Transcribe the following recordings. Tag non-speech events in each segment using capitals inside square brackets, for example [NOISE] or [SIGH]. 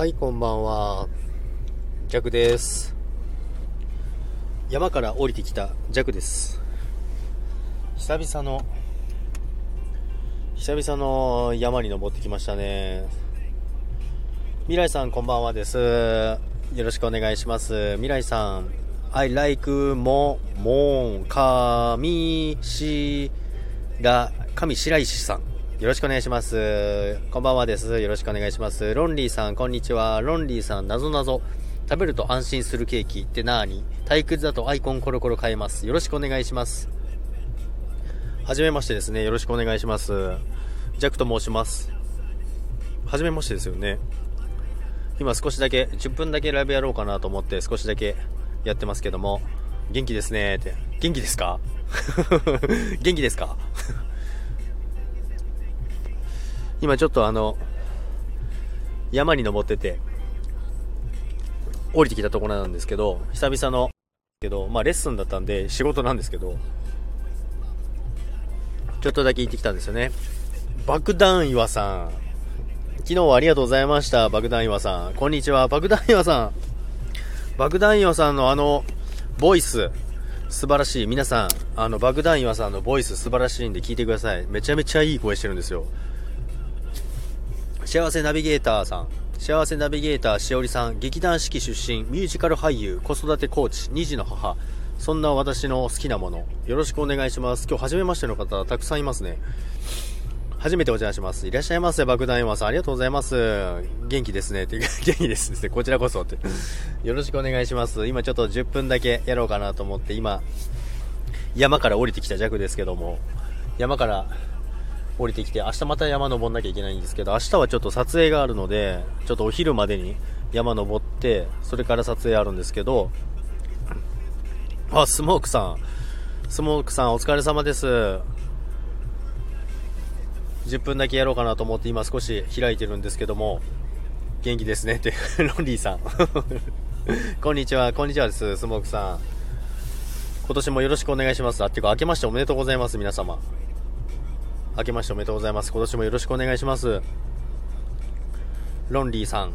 はい、こんばんは。ジャクです。山から降りてきたジャクです。久々の、久々の山に登ってきましたね。未来さん、こんばんはです。よろしくお願いします。未来さん、I like も、もん、かみしら、上白石さん。よろしくお願いします。こんばんはです。よろしくお願いします。ロンリーさん、こんにちは。ロンリーさん、なぞなぞ。食べると安心するケーキってなーに？退屈だとアイコンコロコロ変えます。よろしくお願いします。はじめましてですね。よろしくお願いします。ジャックと申します。はじめましてですよね。今少しだけ、10分だけライブやろうかなと思って少しだけやってますけども、元気ですねって。元気ですか？[LAUGHS] 元気ですか？今ちょっとあの、山に登ってて、降りてきたところなんですけど、久々の、けど、まあレッスンだったんで仕事なんですけど、ちょっとだけ行ってきたんですよね。爆弾岩さん。昨日はありがとうございました、爆弾岩さん。こんにちは、爆弾岩さん。爆弾岩さんのあの、ボイス、素晴らしい。皆さん、あの、爆弾岩さんのボイス素晴らしいんで聞いてください。めちゃめちゃいい声してるんですよ。幸せナビゲーターさん。幸せナビゲーターしおりさん。劇団四季出身、ミュージカル俳優、子育てコーチ、2児の母。そんな私の好きなもの。よろしくお願いします。今日初めましての方、たくさんいますね。初めてお邪魔します。いらっしゃいませ、爆弾山さん。ありがとうございます。元気ですね。て、[LAUGHS] 元気ですね。こちらこそって。よろしくお願いします。今ちょっと10分だけやろうかなと思って、今、山から降りてきた弱ですけども、山から降りてきて、明日また山登んなきゃいけないんですけど、明日はちょっと撮影があるので、ちょっとお昼までに山登って、それから撮影あるんですけど、あ、スモークさん。スモークさんお疲れ様です。10分だけやろうかなと思って今少し開いてるんですけども、元気ですねって、ロンリーさん。[LAUGHS] こんにちは、こんにちはです、スモークさん。今年もよろしくお願いします。あ、っていうか、明けましておめでとうございます、皆様。明けましておめでとうございます。今年もよろしくお願いします。ロンリーさん。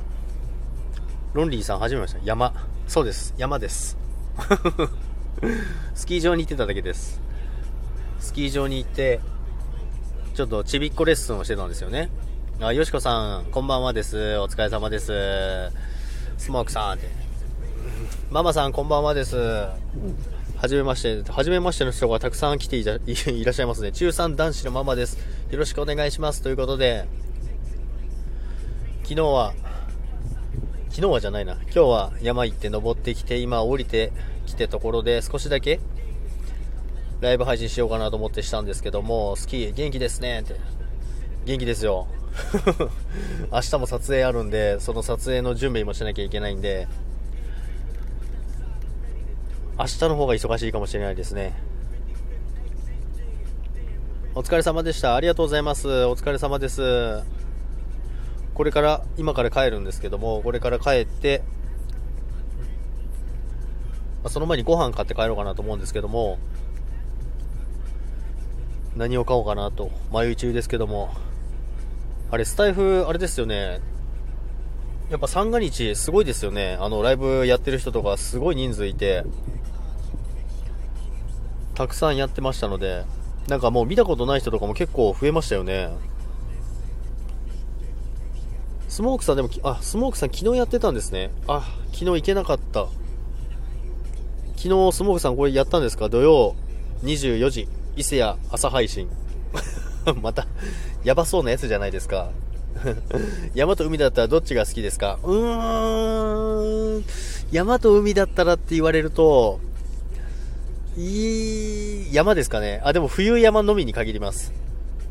ロンリーさん、はじめました。山。そうです。山です。[LAUGHS] スキー場に行ってただけです。スキー場に行って、ちょっとちびっこレッスンをしてたんですよね。あ、よしこさん、こんばんはです。お疲れ様です。スモークさんって。ママさん、こんばんはです。はじめまして、はじめましての人がたくさん来ていたい [LAUGHS] いらっしゃいますね。中3男子のママです。よろしくお願いします。ということで、昨日は、昨日はじゃないな。今日は山行って登ってきて、今降りてきてところで少しだけライブ配信しようかなと思ってしたんですけども、スキー元気ですねって。元気ですよ。[LAUGHS] 明日も撮影あるんで、その撮影の準備もしなきゃいけないんで、明日の方が忙しいかもしれないですね。お疲れ様でした。ありがとうございます。お疲れ様です。これから、今から帰るんですけども、これから帰って、まあその前にご飯買って帰ろうかなと思うんですけども、何を買おうかなと迷い中ですけども、あれ、スタイフ、あれですよね。やっぱ三が日すごいですよね。あの、ライブやってる人とかすごい人数いて、たくさんやってましたので、なんかもう見たことない人とかも結構増えましたよね。スモークさんでも、あ、スモークさん昨日やってたんですね。あ、昨日行けなかった。昨日スモークさんこれやったんですか？土曜24時、伊勢谷朝配信。[LAUGHS] また、やばそうなやつじゃないですか。[LAUGHS] 山と海だったらどっちが好きですか？うーん、山と海だったらって言われると、いい、山ですかね？あ、でも冬山のみに限ります。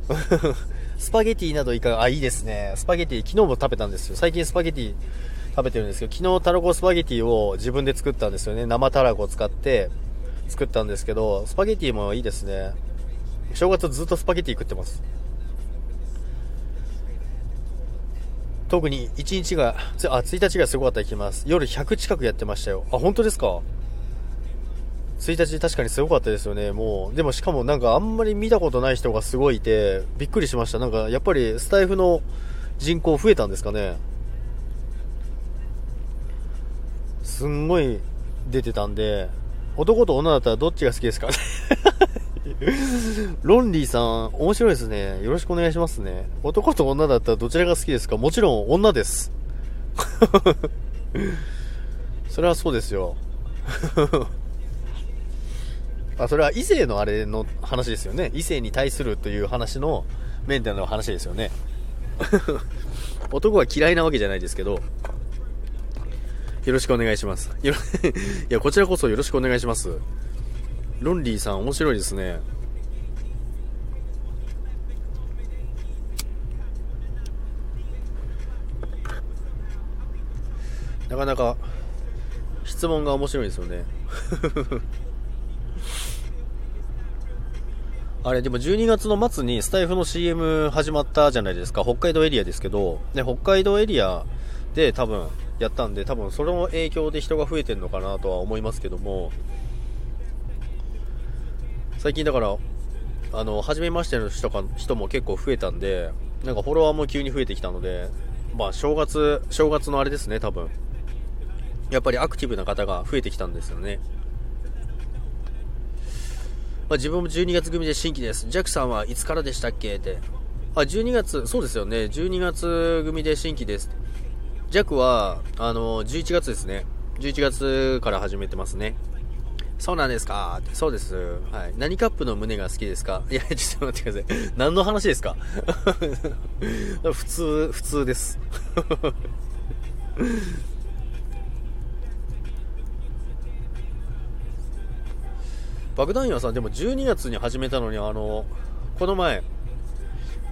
[LAUGHS] スパゲティなどいかが、あ、いいですね。スパゲティ、昨日も食べたんですよ。最近スパゲティ食べてるんですけど、昨日たらこスパゲティを自分で作ったんですよね。生たらこを使って作ったんですけど、スパゲティもいいですね。正月ずっとスパゲティ食ってます。特に1日が、あ、1日がすごかったら聞きます。夜100近くやってましたよ。あ、本当ですか ?1 日確かにすごかったですよね。もう、でもしかもなんかあんまり見たことない人がすごいいて、びっくりしました。なんかやっぱりスタイフの人口増えたんですかね？すんごい出てたんで、男と女だったらどっちが好きですかね？ロンリーさん、面白いですね。よろしくお願いしますね。男と女だったらどちらが好きですか？もちろん女です。[LAUGHS] それはそうですよ。[LAUGHS] あ、それは異性のあれの話ですよね。異性に対するという話のメンテナの話ですよね。[LAUGHS] 男は嫌いなわけじゃないですけど、よろしくお願いします。いや、こちらこそよろしくお願いします。ロンリーさん、面白いですね。なかなか質問が面白いですよね。[LAUGHS] あれ、でも12月の末にスタイフの CM 始まったじゃないですか。北海道エリアですけど、ね、北海道エリアで多分やったんで、多分その影響で人が増えてるのかなとは思いますけども、最近だから、あの、初めましての人か人も結構増えたんで、なんかフォロワーも急に増えてきたので、まあ正月、正月のあれですね、多分。やっぱりアクティブな方が増えてきたんですよね。まあ、自分も12月組で新規です。ジャックさんはいつからでしたっけ？って。あ、12月、そうですよね。12月組で新規です。ジャックは、あの、11月ですね。11月から始めてますね。そうなんですかそうです。はい。何カップの胸が好きですか？いや、[LAUGHS] ちょっと待ってください。何の話ですか？[LAUGHS] 普通、普通です。爆弾員はさんでも12月に始めたのにあのこの前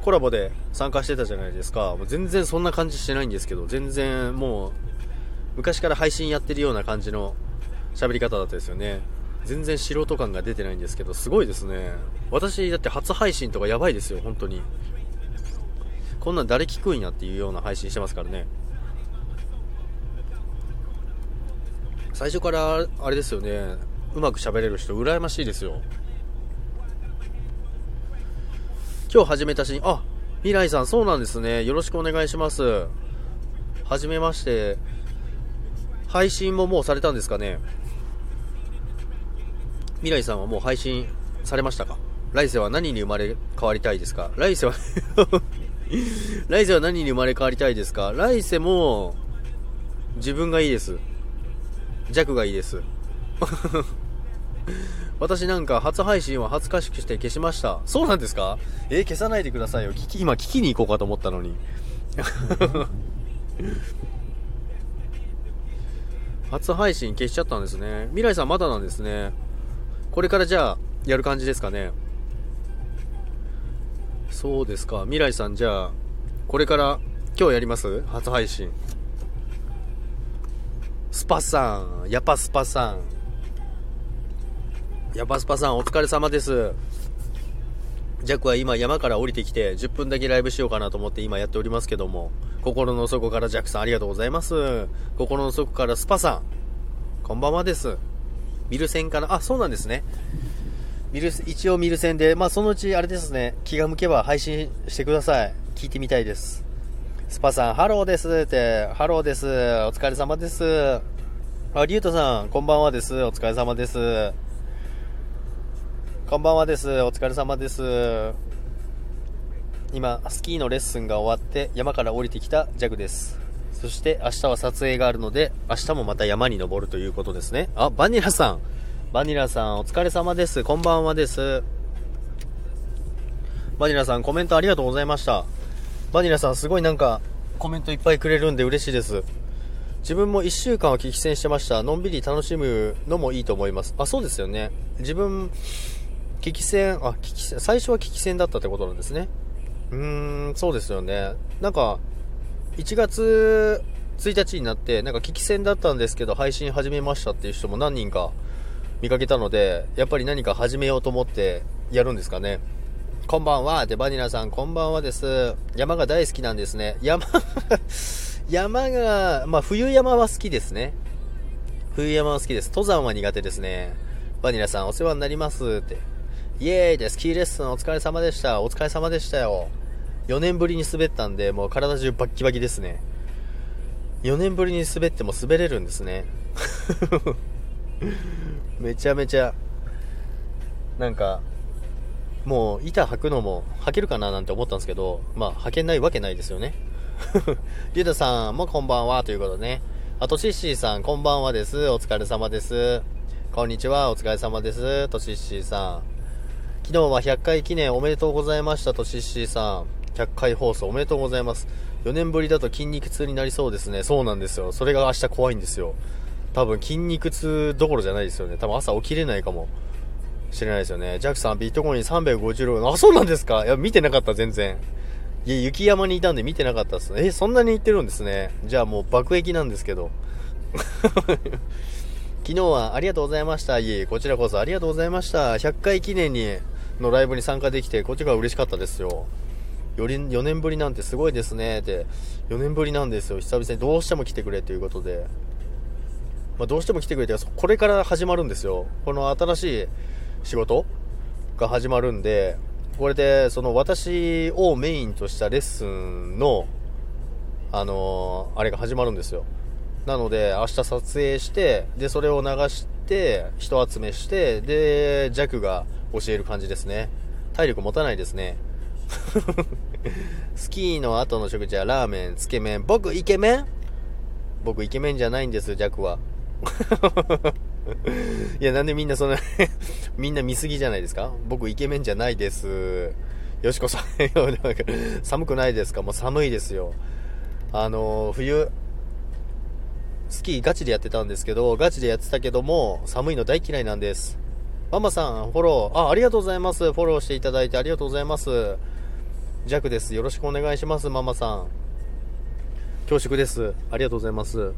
コラボで参加してたじゃないですか。もう全然そんな感じしてないんですけど全然もう昔から配信やってるような感じの喋り方だったですよね。全然素人感が出てないんですけどすごいですね。私だって初配信とかやばいですよ本当に。こんなん誰聞くんやっていうような配信してますからね。最初からあれですよね。うまく喋れる人羨ましいですよ。今日始めたしあ未来さんそうなんですね。よろしくお願いします。はじめまして。配信ももうされたんですかね。未来さんはもう配信されましたか？来世は何に生まれ変わりたいですか？来世は [LAUGHS] 来世は何に生まれ変わりたいですか？来世も自分がいいです。弱がいいです。私なんか初配信は恥ずかしくして消しました。そうなんですか？えー、消さないでくださいよ。聞き、今聞きに行こうかと思ったのに。[LAUGHS] 初配信消しちゃったんですね。未来さんまだなんですね。これからじゃあ、やる感じですかね。そうですか。未来さんじゃあ、これから今日やります？初配信。スパさん、やっぱスパさん。やバスパさんお疲れ様です。ジャックは今山から降りてきて10分だけライブしようかなと思って今やっておりますけども、心の底からジャックさんありがとうございます。心の底からスパさん、こんばんはです。見る専かなあ、そうなんですね。見る、一応見る専で、まあそのうちあれですね、気が向けば配信してください。聞いてみたいです。スパさん、ハローですって、ハローです。お疲れ様です。あ、リュウトさん、こんばんはです。お疲れ様です。こんばんはです。お疲れ様です。今、スキーのレッスンが終わって山から降りてきたジャックです。そして明日は撮影があるので、明日もまた山に登るということですね。あ、バニラさん。バニラさん、お疲れ様です。こんばんはです。バニラさん、コメントありがとうございました。バニラさん、すごいなんか、コメントいっぱいくれるんで嬉しいです。自分も1週間は激戦してました。のんびり楽しむのもいいと思います。あ、そうですよね。自分、危機戦、あ、危機戦、最初は危機戦だったってことなんですね。うーん、そうですよね。なんか、1月1日になって、なんか危機戦だったんですけど、配信始めましたっていう人も何人か見かけたので、やっぱり何か始めようと思ってやるんですかね。こんばんは。で、バニラさん、こんばんはです。山が大好きなんですね。山 [LAUGHS] 山が、まあ、冬山は好きですね。冬山は好きです。登山は苦手ですね。バニラさん、お世話になりますって。イエーイでスキーレッスンお疲れ様でした。お疲れ様でしたよ。4年ぶりに滑ったんで、もう体中バッキバキですね。4年ぶりに滑っても滑れるんですね。[LAUGHS] めちゃめちゃ、なんか、もう板履くのも履けるかななんて思ったんですけど、まあ履けないわけないですよね。[LAUGHS] リュウダさんもこんばんはということでね。あとしっしーさんこんばんはです。お疲れ様です。こんにちは、お疲れ様です。としっしーさん。昨日は100回記念おめでとうございました、としっしーさん。100回放送おめでとうございます。4年ぶりだと筋肉痛になりそうですね。そうなんですよ。それが明日怖いんですよ。多分筋肉痛どころじゃないですよね。多分朝起きれないかもしれないですよね。ジャックさん、ビットコイン356、あ、そうなんですか？いや、見てなかった、全然。いや、雪山にいたんで見てなかったですね。え、そんなに行ってるんですね。じゃあもう爆撃なんですけど。[LAUGHS] 昨日はありがとうございました。いえ、こちらこそありがとうございました。100回記念に、のライブに参加できて、こっちが嬉しかったですよ。より4年ぶりなんてすごいですねって、4年ぶりなんですよ。久々にどうしても来てくれということで。まあ、どうしても来てくれて、これから始まるんですよ。この新しい仕事が始まるんで、これで、その私をメインとしたレッスンの、あのー、あれが始まるんですよ。なので、明日撮影して、で、それを流して、人集めして、で、弱が教える感じですね。体力持たないですね。[LAUGHS] スキーの後の食事はラーメン、つけ麺。僕、イケメン？僕、イケメンじゃないんです、弱は。[LAUGHS] いや、なんでみんなそんな [LAUGHS] みんな見すぎじゃないですか？僕イケメンじゃないです。よしこさん寒くないですか？もう寒いですよ。あの冬、スキーガチでやってたんですけど、ガチでやってたけども、寒いの大嫌いなんです。ママさん、フォロー、あ、ありがとうございます。フォローしていただいてありがとうございます。ジャクです。よろしくお願いします、ママさん。恐縮です。ありがとうございます。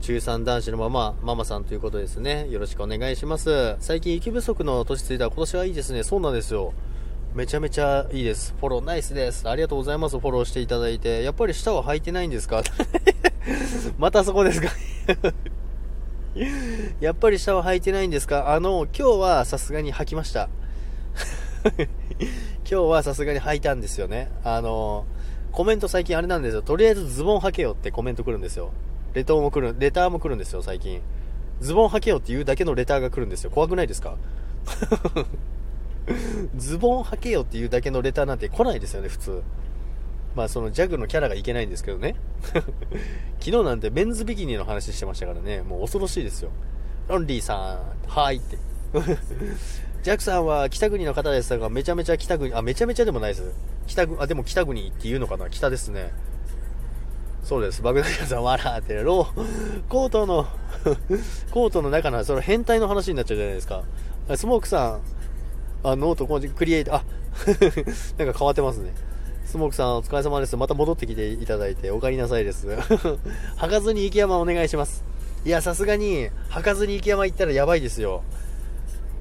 中3男子のまま、ママさんということですね。よろしくお願いします。最近雪不足の年ついた今年はいいですね。そうなんですよ。めちゃめちゃいいです。フォローナイスです。ありがとうございます。フォローしていただいて。やっぱり舌は履いてないんですか？[LAUGHS] またそこですか？[LAUGHS] やっぱり舌は履いてないんですか？あの、今日はさすがに履きました。[LAUGHS] 今日はさすがに履いたんですよね。あの、コメント最近あれなんですよ。とりあえずズボン履けよってコメント来るんですよ。レターも来る、レターも来るんですよ、最近。ズボン履けよっていうだけのレターが来るんですよ。怖くないですか？[LAUGHS] ズボン履けよっていうだけのレターなんて来ないですよね、普通。まあそのジャグのキャラがいけないんですけどね。[LAUGHS] 昨日なんてメンズビキニの話してましたからね、もう恐ろしいですよ。ロンリーさん、はいって。[LAUGHS] ジャックさんは北国の方ですが、めちゃめちゃ北国、あ、めちゃめちゃでもないです。北国、あ、でも北国っていうのかな北ですね。そうです。爆弾さん笑ってロー、コートの [LAUGHS] コートの中の、その変態の話になっちゃうじゃないですか。スモークさん、あ、ノートクリエイター、あ、なんか変わってますね。スモークさんお疲れ様です。また戻ってきていただいてお帰りなさいです。[LAUGHS] 履かずに雪山お願いします。いや、さすがに、履かずに雪山行ったらやばいですよ。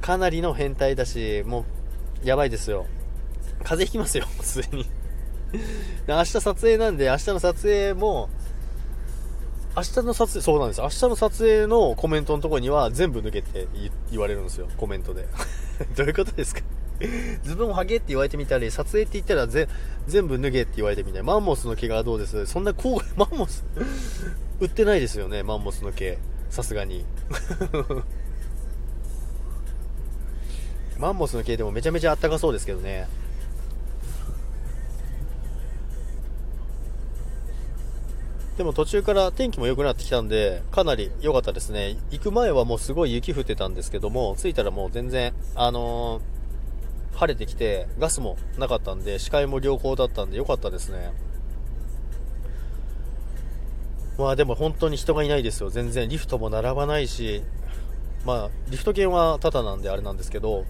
かなりの変態だし、もう、やばいですよ。風邪ひきますよ、[LAUGHS] すでに。明日撮影なんで、明日の撮影も、明日の撮影、そうなんです。明日の撮影のコメントのところには全部抜けて言われるんですよ、コメントで。[LAUGHS] どういうことですか？ズボンハゲって言われてみたり、撮影って言ったらぜ全部脱げって言われてみたり、マンモスの毛がどうです？そんなこう、[LAUGHS] マンモス売ってないですよね、マンモスの毛。さすがに。[LAUGHS] マンモスの毛でもめちゃめちゃあったかそうですけどね。でも途中から天気も良くなってきたんで、かなり良かったですね。行く前はもうすごい雪降ってたんですけども、着いたらもう全然、あのー、晴れてきて、ガスもなかったんで、視界も良好だったんで良かったですね。まあでも本当に人がいないですよ。全然リフトも並ばないし、まあリフト券はタダなんであれなんですけど、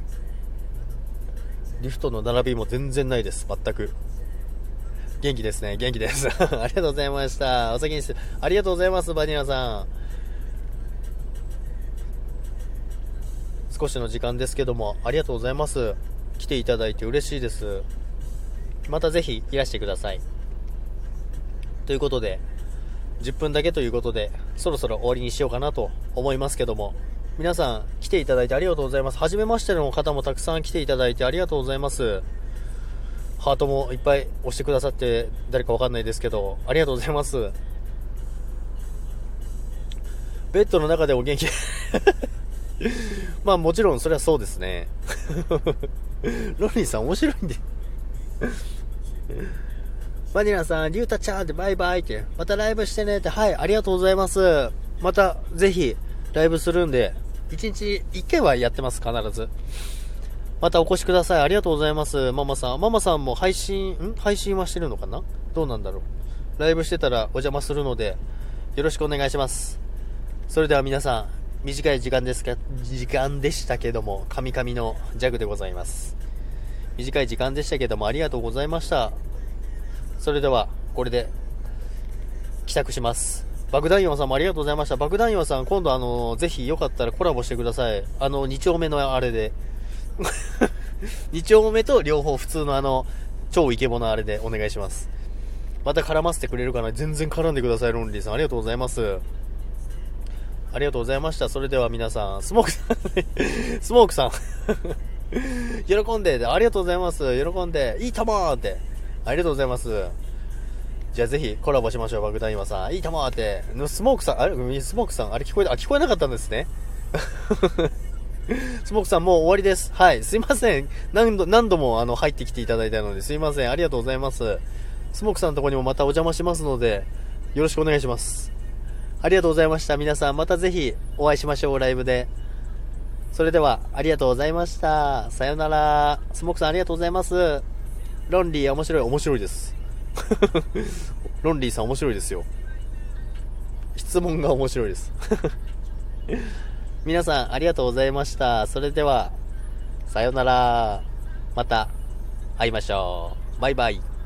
リフトの並びも全然ないです。全く。元気ですね。元気です。[LAUGHS] ありがとうございました。お先にして、ありがとうございます、バニラさん。少しの時間ですけども、ありがとうございます。来ていただいて嬉しいです。またぜひいらしてください。ということで、10分だけということで、そろそろ終わりにしようかなと思いますけども、皆さん来ていただいてありがとうございます。はじめましての方もたくさん来ていただいてありがとうございます。ハートもいっぱい押してくださって誰かわかんないですけど、ありがとうございます。ベッドの中でお元気 [LAUGHS] まあもちろんそれはそうですね。[LAUGHS] ロンリーさん面白いんでバニラさん、リュウタちゃんってバイバイって、またライブしてねって、はい、ありがとうございます。また、ぜひ、ライブするんで、1日1回はやってます、必ず。またお越しください。ありがとうございます。ママさん。ママさんも配信、ん？配信はしてるのかな？どうなんだろう。ライブしてたらお邪魔するので、よろしくお願いします。それでは皆さん、短い時間ですか、時間でしたけども、カミカミのジャグでございます。短い時間でしたけども、ありがとうございました。それでは、これで、帰宅します。爆弾岩さんもありがとうございました。爆弾岩さん、今度あの、ぜひよかったらコラボしてください。あの、2丁目のあれで。[LAUGHS] 2丁目と両方普通のあの、超イケボのあれでお願いします。また絡ませてくれるかな全然絡んでください、ロンリーさん。ありがとうございます。ありがとうございました。それでは皆さん、スモークさんスモークさん [LAUGHS] 喜んで、ありがとうございます。喜んで、いい玉って。ありがとうございます。じゃあぜひコラボしましょう、爆弾今さん。いい玉って。スモークさん、あれスモークさん、あれ聞こえた、あ、聞こえなかったんですね。[LAUGHS] スモークさんもう終わりです。はい。すいません。何度、何度もあの入ってきていただいたのですいません。ありがとうございます。スモークさんのとこにもまたお邪魔しますので、よろしくお願いします。ありがとうございました。皆さんまたぜひお会いしましょう、ライブで。それでは、ありがとうございました。さよなら。スモークさんありがとうございます。ロンリー面白い、面白いです。[LAUGHS] ロンリーさん面白いですよ。質問が面白いです。[LAUGHS] 皆さんありがとうございました。それでは、さよなら。また会いましょう。バイバイ。